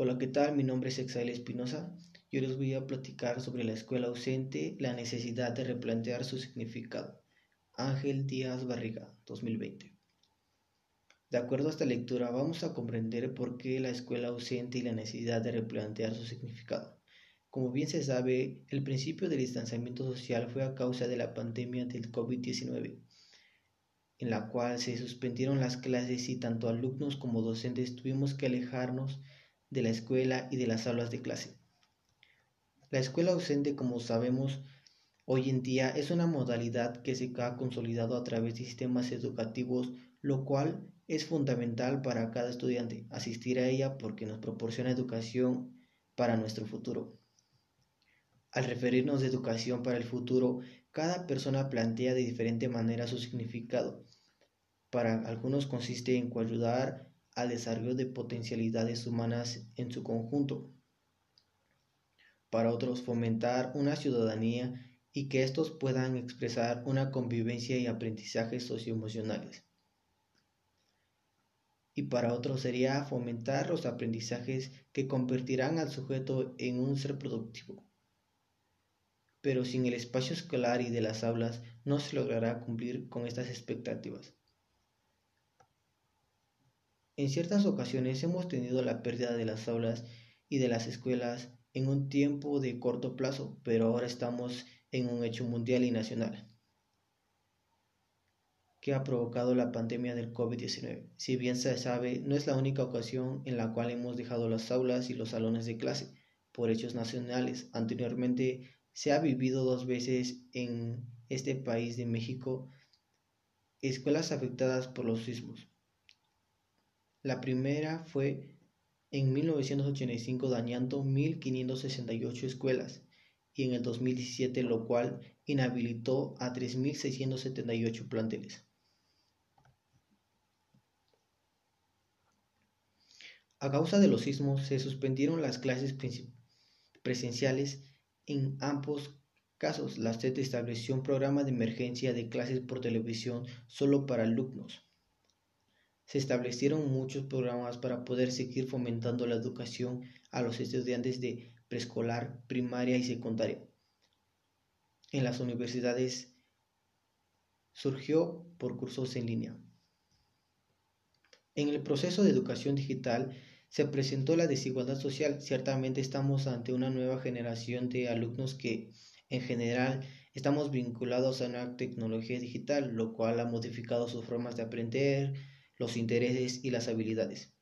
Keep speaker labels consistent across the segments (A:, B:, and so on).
A: Hola, ¿qué tal? Mi nombre es Exael Espinosa. Yo les voy a platicar sobre la escuela ausente, la necesidad de replantear su significado. Ángel Díaz Barriga, 2020. De acuerdo a esta lectura, vamos a comprender por qué la escuela ausente y la necesidad de replantear su significado. Como bien se sabe, el principio del distanciamiento social fue a causa de la pandemia del COVID-19, en la cual se suspendieron las clases y tanto alumnos como docentes tuvimos que alejarnos de la escuela y de las aulas de clase. La escuela ausente, como sabemos, hoy en día es una modalidad que se ha consolidado a través de sistemas educativos, lo cual es fundamental para cada estudiante asistir a ella porque nos proporciona educación para nuestro futuro. Al referirnos de educación para el futuro, cada persona plantea de diferente manera su significado. Para algunos consiste en ayudar al desarrollo de potencialidades humanas en su conjunto. Para otros, fomentar una ciudadanía y que estos puedan expresar una convivencia y aprendizajes socioemocionales. Y para otros sería fomentar los aprendizajes que convertirán al sujeto en un ser productivo. Pero sin el espacio escolar y de las aulas no se logrará cumplir con estas expectativas. En ciertas ocasiones hemos tenido la pérdida de las aulas y de las escuelas en un tiempo de corto plazo, pero ahora estamos en un hecho mundial y nacional que ha provocado la pandemia del COVID-19. Si bien se sabe, no es la única ocasión en la cual hemos dejado las aulas y los salones de clase por hechos nacionales. Anteriormente se ha vivido dos veces en este país de México escuelas afectadas por los sismos. La primera fue en 1985 dañando 1.568 escuelas y en el 2017 lo cual inhabilitó a 3.678 planteles. A causa de los sismos se suspendieron las clases presenciales en ambos casos. La SED estableció un programa de emergencia de clases por televisión solo para alumnos se establecieron muchos programas para poder seguir fomentando la educación a los estudiantes de preescolar, primaria y secundaria. En las universidades surgió por cursos en línea. En el proceso de educación digital se presentó la desigualdad social. Ciertamente estamos ante una nueva generación de alumnos que en general estamos vinculados a una tecnología digital, lo cual ha modificado sus formas de aprender, los intereses y las habilidades.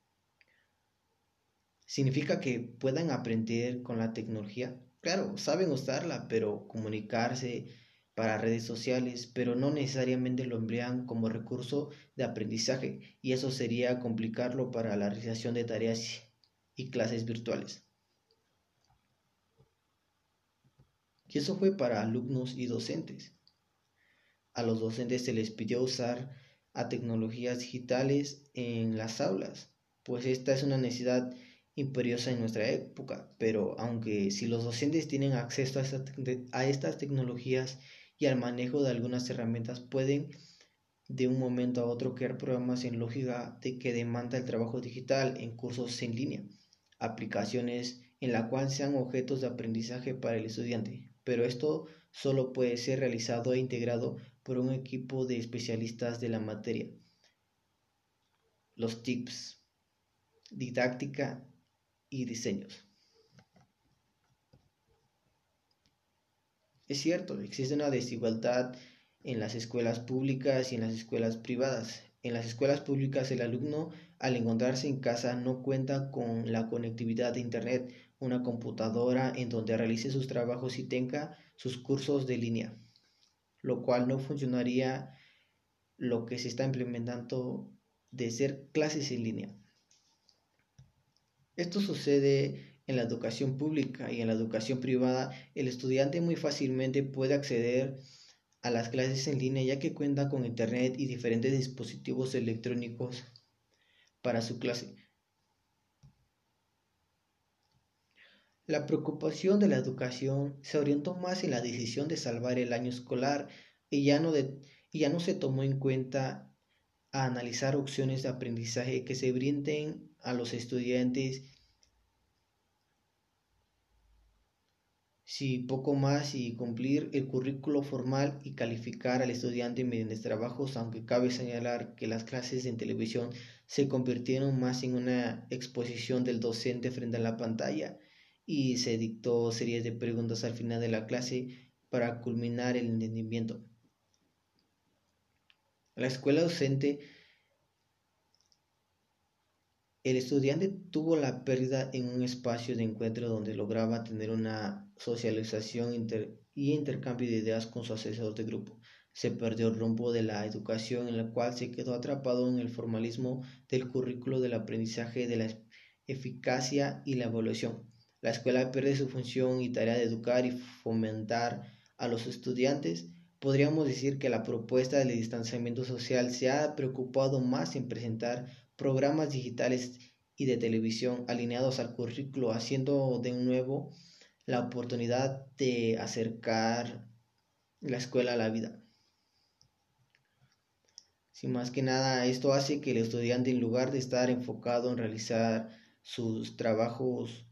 A: ¿Significa que puedan aprender con la tecnología? Claro, saben usarla, pero comunicarse para redes sociales, pero no necesariamente lo emplean como recurso de aprendizaje y eso sería complicarlo para la realización de tareas y clases virtuales. Y eso fue para alumnos y docentes. A los docentes se les pidió usar a tecnologías digitales en las aulas, pues esta es una necesidad imperiosa en nuestra época, pero aunque si los docentes tienen acceso a, estas tecnologías y al manejo de algunas herramientas, pueden de un momento a otro crear programas en lógica de que demanda el trabajo digital en cursos en línea, aplicaciones en la cual sean objetos de aprendizaje para el estudiante, pero esto solo puede ser realizado e integrado por un equipo de especialistas de la materia. Los tips, didáctica y diseños. Es cierto, existe una desigualdad en las escuelas públicas y en las escuelas privadas. En las escuelas públicas el alumno al encontrarse en casa no cuenta con la conectividad de Internet, una computadora en donde realice sus trabajos y tenga sus cursos de línea lo cual no funcionaría lo que se está implementando de ser clases en línea. Esto sucede en la educación pública y en la educación privada. El estudiante muy fácilmente puede acceder a las clases en línea ya que cuenta con internet y diferentes dispositivos electrónicos para su clase. La preocupación de la educación se orientó más en la decisión de salvar el año escolar y ya no, ya no se tomó en cuenta analizar opciones de aprendizaje que se brinden a los estudiantes. Si poco más y cumplir el currículo formal y calificar al estudiante mediante trabajos, aunque cabe señalar que las clases en televisión se convirtieron más en una exposición del docente frente a la pantalla y se dictó series de preguntas al final de la clase para culminar el entendimiento. La escuela docente el estudiante tuvo la pérdida en un espacio de encuentro donde lograba tener una socialización y intercambio de ideas con su asesor de grupo. Se perdió el rumbo de la educación en la cual se quedó atrapado en el formalismo del currículo del aprendizaje de la eficacia y la evolución. La escuela pierde su función y tarea de educar y fomentar a los estudiantes. Podríamos decir que la propuesta del distanciamiento social se ha preocupado más en presentar programas digitales y de televisión alineados al currículo, haciendo de nuevo la oportunidad de acercar la escuela a la vida. Sin más que nada, esto hace que el estudiante, en lugar de estar enfocado en realizar sus trabajos,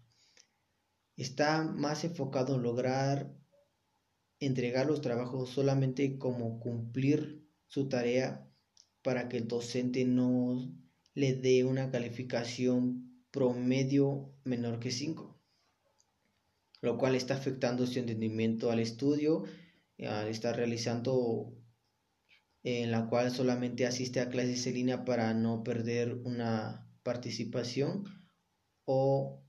A: está más enfocado en lograr entregar los trabajos solamente como cumplir su tarea para que el docente no le dé una calificación promedio menor que 5, lo cual está afectando su entendimiento al estudio, al estar realizando en la cual solamente asiste a clases en línea para no perder una participación o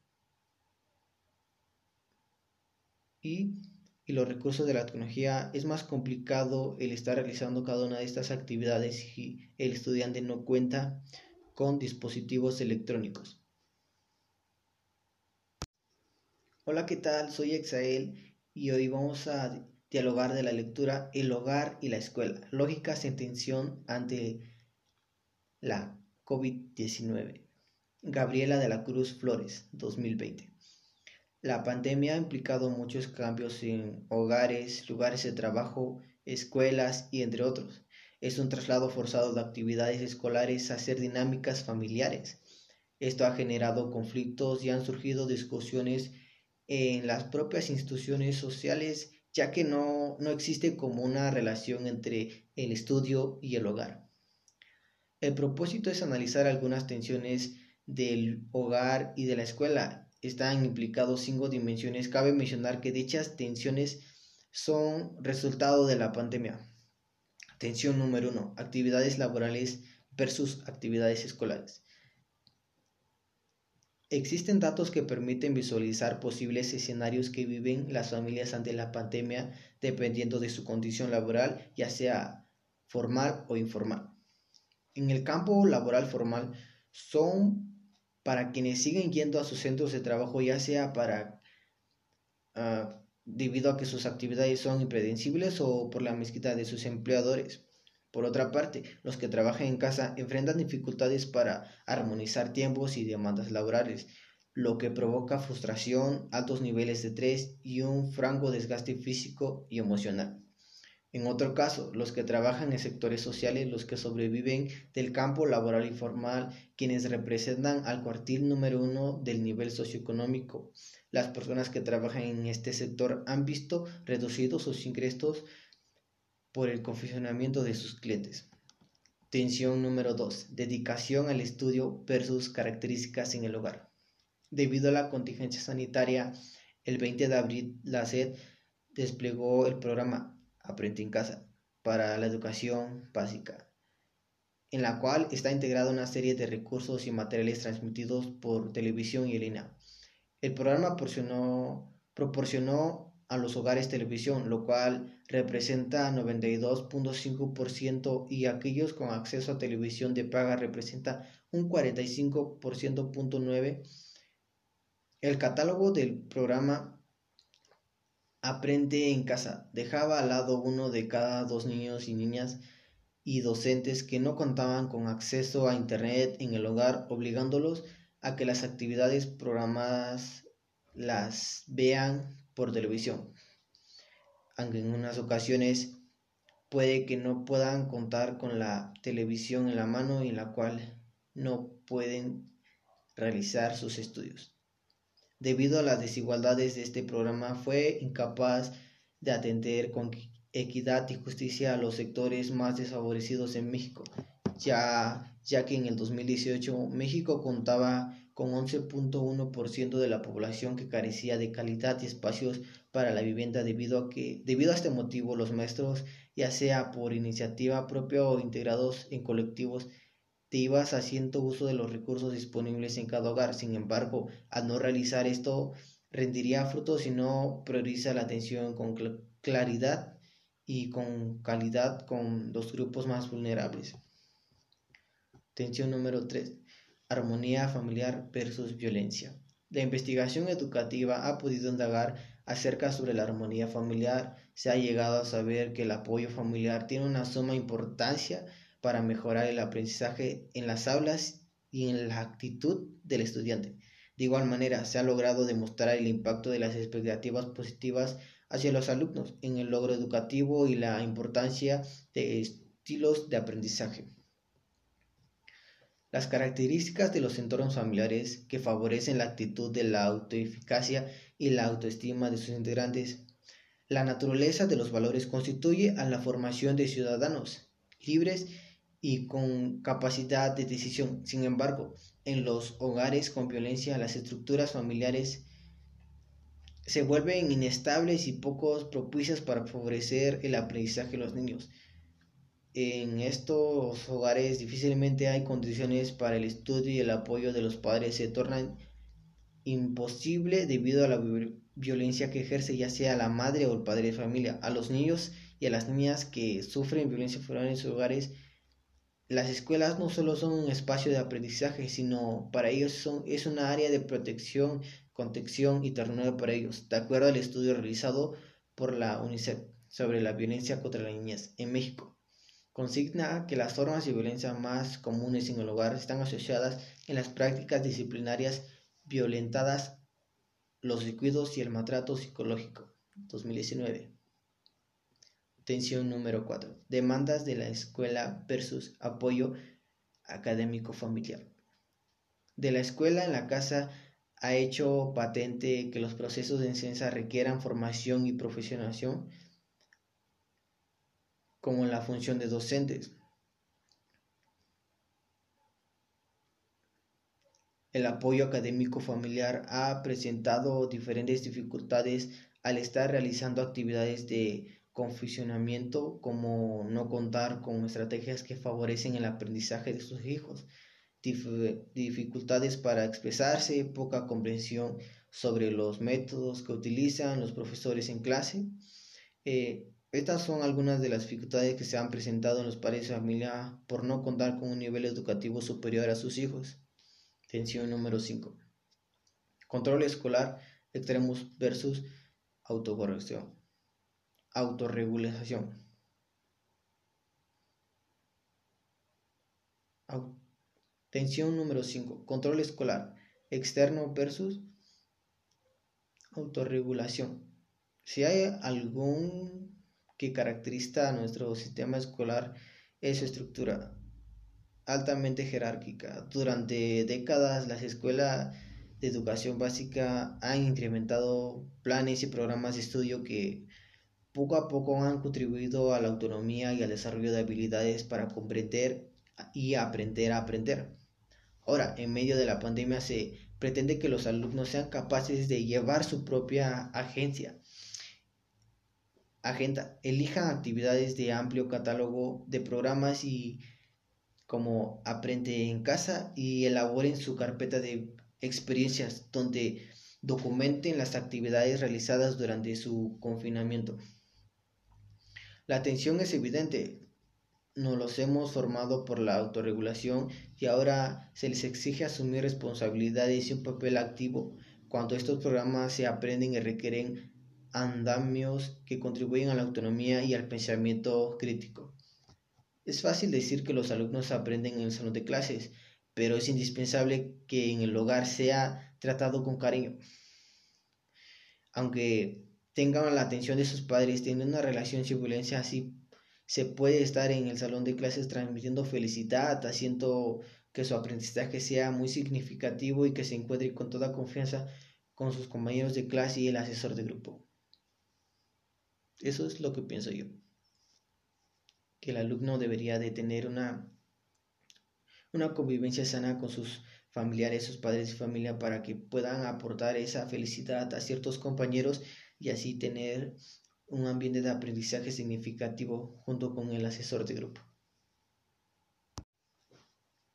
A: y, y los recursos de la tecnología es más complicado el estar realizando cada una de estas actividades y el estudiante no cuenta con dispositivos electrónicos. Hola, ¿qué tal? Soy Exael y hoy vamos a dialogar de la lectura El hogar y la escuela, lógicas en tensión ante la COVID-19. Gabriela de la Cruz Flores, 2020. La pandemia ha implicado muchos cambios en hogares, lugares de trabajo, escuelas y entre otros es un traslado forzado de actividades escolares a ser dinámicas familiares. Esto ha generado conflictos y han surgido discusiones en las propias instituciones sociales, ya que no, no existe como una relación entre el estudio y el hogar. El propósito es analizar algunas tensiones del hogar y de la escuela. Están implicados cinco dimensiones. Cabe mencionar que dichas tensiones son resultado de la pandemia. Tensión número uno, actividades laborales versus actividades escolares. Existen datos que permiten visualizar posibles escenarios que viven las familias ante la pandemia dependiendo de su condición laboral, ya sea formal o informal. En el campo laboral formal son para quienes siguen yendo a sus centros de trabajo, ya sea para ah, debido a que sus actividades son impredecibles o por la mezquita de sus empleadores. Por otra parte, los que trabajan en casa enfrentan dificultades para armonizar tiempos y demandas laborales, lo que provoca frustración, altos niveles de estrés y un franco desgaste físico y emocional. En otro caso, los que trabajan en sectores sociales, los que sobreviven del campo laboral informal, quienes representan al cuartil número uno del nivel socioeconómico. Las personas que trabajan en este sector han visto reducidos sus ingresos por el condicionamiento de sus clientes. Tensión número 2. Dedicación al estudio versus características en el hogar. Debido a la contingencia sanitaria, el 20 de abril la SED desplegó el programa Aprende en casa para la educación básica, en la cual está integrada una serie de recursos y materiales transmitidos por televisión y línea. El programa proporcionó, proporcionó a los hogares televisión, lo cual representa 92.5% y aquellos con acceso a televisión de paga representa un 45.9%. El catálogo del programa Aprende en casa. Dejaba al lado uno de cada dos niños y niñas y docentes que no contaban con acceso a Internet en el hogar, obligándolos a que las actividades programadas las vean por televisión. Aunque en unas ocasiones puede que no puedan contar con la televisión en la mano en la cual no pueden realizar sus estudios. Debido a las desigualdades de este programa, fue incapaz de atender con equidad y justicia a los sectores más desfavorecidos en México, ya, ya que en el 2018 México contaba con 11.1% de la población que carecía de calidad y espacios para la vivienda debido a que debido a este motivo los maestros ya sea por iniciativa propia o integrados en colectivos ibas haciendo uso de los recursos disponibles en cada hogar. Sin embargo, al no realizar esto rendiría frutos si no prioriza la atención con claridad y con calidad con los grupos más vulnerables. Tensión número 3. Armonía familiar versus violencia. La investigación educativa ha podido indagar acerca sobre la armonía familiar. Se ha llegado a saber que el apoyo familiar tiene una suma importancia para mejorar el aprendizaje en las aulas y en la actitud del estudiante. De igual manera, se ha logrado demostrar el impacto de las expectativas positivas hacia los alumnos en el logro educativo y la importancia de estilos de aprendizaje. Las características de los entornos familiares que favorecen la actitud de la autoeficacia y la autoestima de sus integrantes. La naturaleza de los valores constituye a la formación de ciudadanos libres y con capacidad de decisión. Sin embargo, en los hogares con violencia, las estructuras familiares se vuelven inestables y poco propicias para favorecer el aprendizaje de los niños en estos hogares difícilmente hay condiciones para el estudio y el apoyo de los padres se tornan imposible debido a la violencia que ejerce ya sea la madre o el padre de familia. A los niños y a las niñas que sufren violencia fuera en sus hogares, las escuelas no solo son un espacio de aprendizaje, sino para ellos son, es una área de protección, contención y ternura para ellos, de acuerdo al estudio realizado por la UNICEF sobre la violencia contra la niñez en México consigna que las formas de violencia más comunes en el hogar están asociadas en las prácticas disciplinarias violentadas, los descuidos y el maltrato psicológico. 2019. Tensión número 4. Demandas de la escuela versus apoyo académico familiar. De la escuela en la casa ha hecho patente que los procesos de enseñanza requieran formación y profesionalización como en la función de docentes. El apoyo académico familiar ha presentado diferentes dificultades al estar realizando actividades de confusionamiento como no contar con estrategias que favorecen el aprendizaje de sus hijos, dificultades para expresarse, poca comprensión sobre los métodos que utilizan los profesores en clase, eh, estas son algunas de las dificultades que se han presentado en los padres de familia por no contar con un nivel educativo superior a sus hijos. Tensión número 5. Control escolar extremos versus autocorrección. Autorregulación. Tensión número 5. Control escolar externo versus autorregulación. Si hay algún que caracteriza a nuestro sistema escolar es su estructura altamente jerárquica. Durante décadas las escuelas de educación básica han incrementado planes y programas de estudio que poco a poco han contribuido a la autonomía y al desarrollo de habilidades para comprender y aprender a aprender. Ahora, en medio de la pandemia se pretende que los alumnos sean capaces de llevar su propia agencia agenda, elijan actividades de amplio catálogo de programas y como aprende en casa y elaboren su carpeta de experiencias donde documenten las actividades realizadas durante su confinamiento. La atención es evidente. Nos los hemos formado por la autorregulación y ahora se les exige asumir responsabilidades y un papel activo cuando estos programas se aprenden y requieren andamios que contribuyen a la autonomía y al pensamiento crítico. Es fácil decir que los alumnos aprenden en el salón de clases, pero es indispensable que en el hogar sea tratado con cariño. Aunque tengan la atención de sus padres, teniendo una relación sin violencia, así se puede estar en el salón de clases transmitiendo felicidad, haciendo que su aprendizaje sea muy significativo y que se encuentre con toda confianza con sus compañeros de clase y el asesor de grupo. Eso es lo que pienso yo. Que el alumno debería de tener una, una convivencia sana con sus familiares, sus padres y familia para que puedan aportar esa felicidad a ciertos compañeros y así tener un ambiente de aprendizaje significativo junto con el asesor de grupo.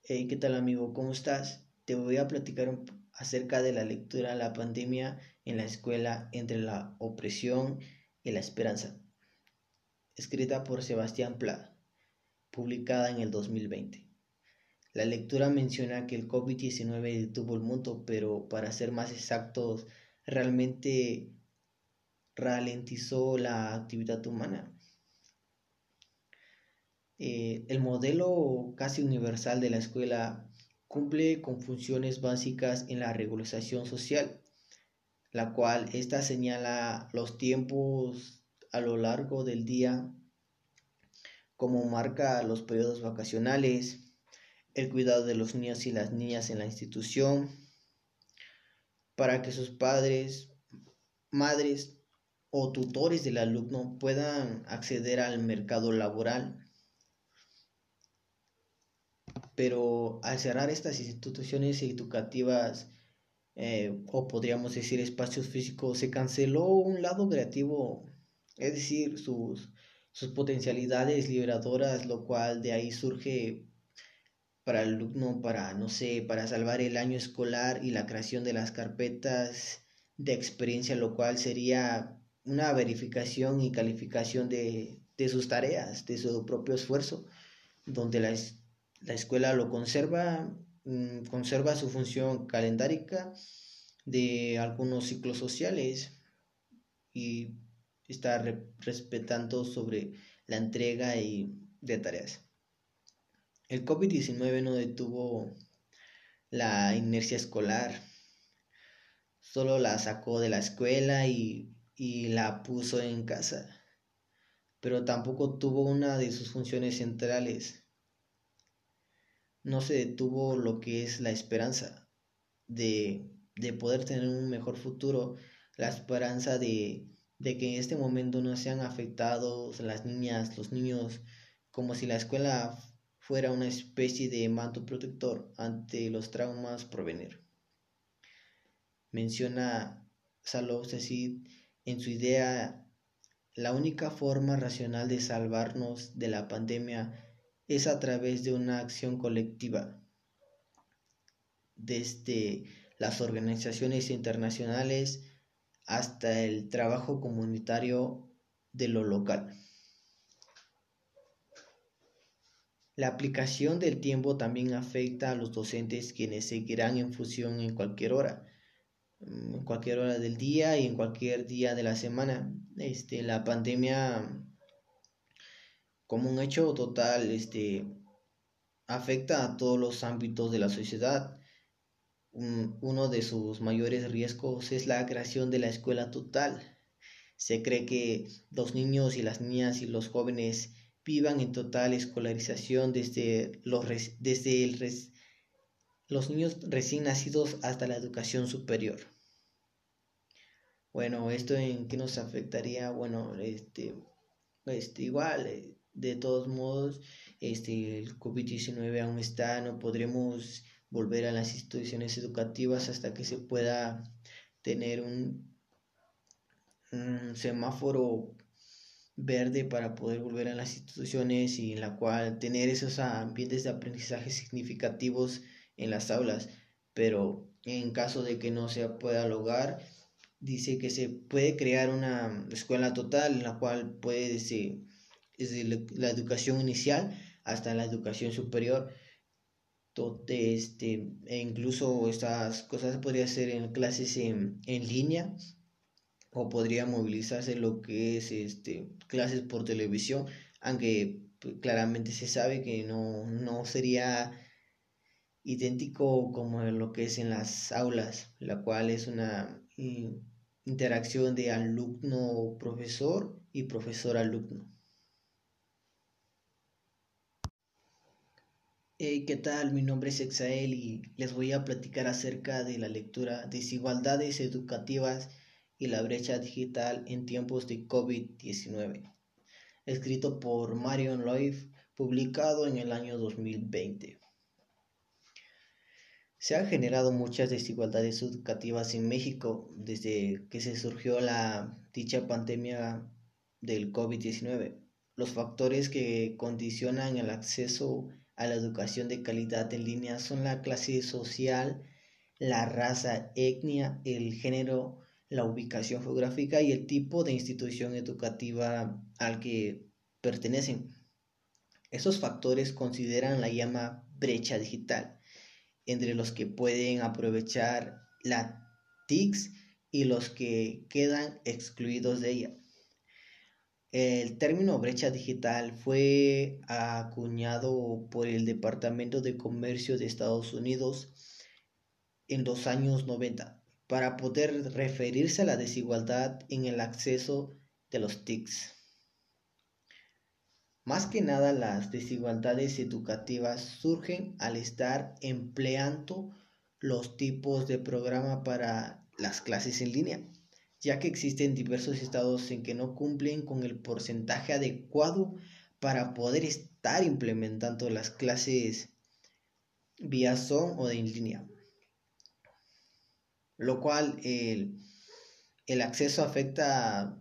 A: Hey, ¿qué tal amigo? ¿Cómo estás? Te voy a platicar acerca de la lectura La pandemia en la escuela entre la opresión y la esperanza, escrita por Sebastián Pla, publicada en el 2020. La lectura menciona que el COVID-19 detuvo el mundo, pero para ser más exactos, realmente ralentizó la actividad humana. Eh, el modelo casi universal de la escuela cumple con funciones básicas en la regularización social, la cual esta señala los tiempos a lo largo del día, como marca los periodos vacacionales, el cuidado de los niños y las niñas en la institución, para que sus padres, madres o tutores del alumno puedan acceder al mercado laboral. Pero al cerrar estas instituciones educativas, eh, o podríamos decir espacios físicos, se canceló un lado creativo, es decir, sus, sus potencialidades liberadoras, lo cual de ahí surge para el alumno, para, no sé, para salvar el año escolar y la creación de las carpetas de experiencia, lo cual sería una verificación y calificación de, sus tareas, de su propio esfuerzo, donde la, la escuela lo conserva, mm, conserva su función calendárica de algunos ciclos sociales y está respetando sobre la entrega y de tareas. El COVID-19 no detuvo la inercia escolar, solo la sacó de la escuela y, la puso en casa, pero tampoco tuvo una de sus funciones centrales. No se detuvo lo que es la esperanza de, poder tener un mejor futuro, la esperanza de, de que en este momento no sean afectados las niñas, los niños, como si la escuela fuera una especie de manto protector ante los traumas por venir. Menciona Salovsesid en su idea la única forma racional de salvarnos de la pandemia es a través de una acción colectiva. Desde las organizaciones internacionales hasta el trabajo comunitario de lo local. La aplicación del tiempo también afecta a los docentes quienes seguirán en función en cualquier hora, en cualquier hora del día y en cualquier día de la semana. Este, la pandemia como un hecho total este, afecta a todos los ámbitos de la sociedad. uno de sus mayores riesgos es la creación de la escuela total. Se cree que los niños y las niñas y los jóvenes vivan en total escolarización desde los, desde el los niños recién nacidos hasta la educación superior. Bueno, ¿esto en qué nos afectaría? Bueno, este, este igual, eh, de todos modos, este, el COVID-19 aún está, no podremos volver a las instituciones educativas hasta que se pueda tener un, un semáforo verde para poder volver a las instituciones y en la cual tener esos ambientes de aprendizaje significativos en las aulas. Pero en caso de que no se pueda lograr, dice que se puede crear una escuela total en la cual puede desde, la educación inicial hasta la educación superior. este, e incluso estas cosas podrían ser en clases en, en línea o podría movilizarse lo que es este, clases por televisión, aunque pues, claramente se sabe que no, no sería idéntico como lo que es en las aulas, la cual es una interacción de alumno-profesor y profesor-alumno. ¿qué tal? Mi nombre es Exael y les voy a platicar acerca de la lectura Desigualdades Educativas y la brecha digital en tiempos de COVID-19, escrito por Marion Loif, publicado en el año 2020. Se han generado muchas desigualdades educativas en México desde que se surgió la dicha pandemia del COVID-19. Los factores que condicionan el acceso a la educación de calidad en línea son la clase social, la raza, etnia, el género, la ubicación geográfica y el tipo de institución educativa al que pertenecen. Esos factores consideran la llama brecha digital, entre los que pueden aprovechar la TICS y los que quedan excluidos de ella. El término brecha digital fue acuñado por el Departamento de Comercio de Estados Unidos en los años 90 para poder referirse a la desigualdad en el acceso de los TICs. Más que nada las desigualdades educativas surgen al estar empleando los tipos de programa para las clases en línea ya que existen diversos estados en que no cumplen con el porcentaje adecuado para poder estar implementando las clases vía Zoom o de en línea. Lo cual el, el acceso afecta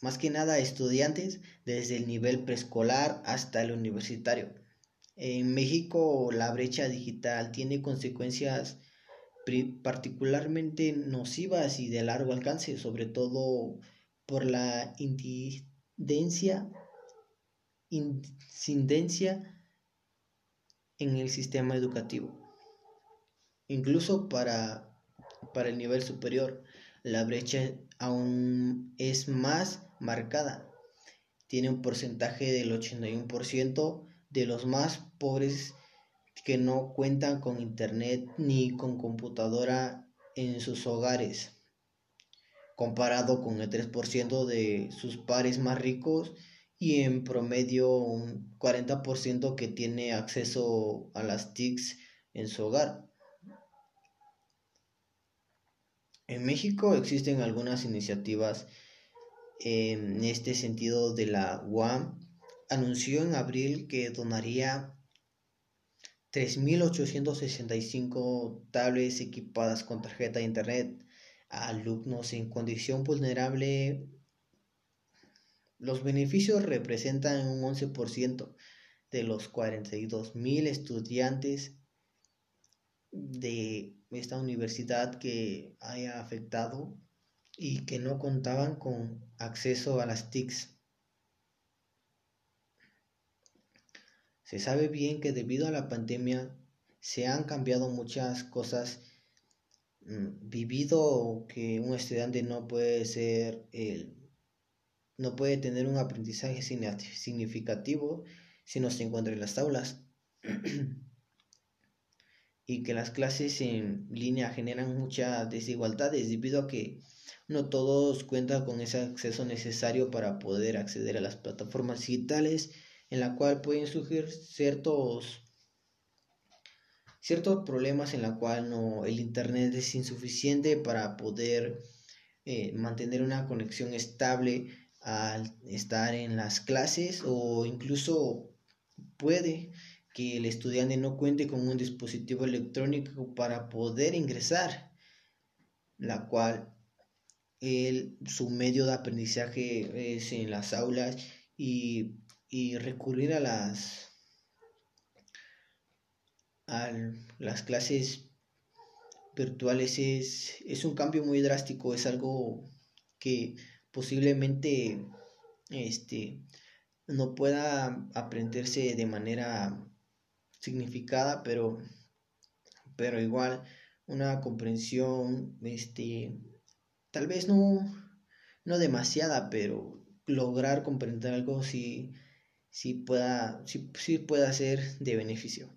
A: más que nada estudiantes desde el nivel preescolar hasta el universitario. En México la brecha digital tiene consecuencias particularmente nocivas y de largo alcance, sobre todo por la incidencia, incidencia en el sistema educativo. Incluso para, para el nivel superior, la brecha aún es más marcada. Tiene un porcentaje del 81% de los más pobres que no cuentan con internet ni con computadora en sus hogares, comparado con el 3% de sus pares más ricos y en promedio un 40% que tiene acceso a las TICs en su hogar. En México existen algunas iniciativas en este sentido de la UAM. Anunció en abril que donaría 3.865 tablets equipadas con tarjeta de internet a alumnos en condición vulnerable. Los beneficios representan un 11% de los 42.000 estudiantes de esta universidad que haya afectado y que no contaban con acceso a las TICs. Se sabe bien que debido a la pandemia se han cambiado muchas cosas. Mm, vivido que un estudiante no puede ser el, no puede tener un aprendizaje significativo si no se encuentra en las aulas. y que las clases en línea generan muchas desigualdades debido a que no todos cuentan con ese acceso necesario para poder acceder a las plataformas digitales en la cual pueden surgir ciertos ciertos problemas en la cual no el internet es insuficiente para poder eh, mantener una conexión estable al estar en las clases o incluso puede que el estudiante no cuente con un dispositivo electrónico para poder ingresar la cual el, su medio de aprendizaje es en las aulas y y recurrir a las a las clases virtuales es, es un cambio muy drástico, es algo que posiblemente este, no pueda aprenderse de manera significada, pero, pero igual una comprensión, este, tal vez no, no demasiada, pero lograr comprender algo si si pueda, si, pueda ser de beneficio.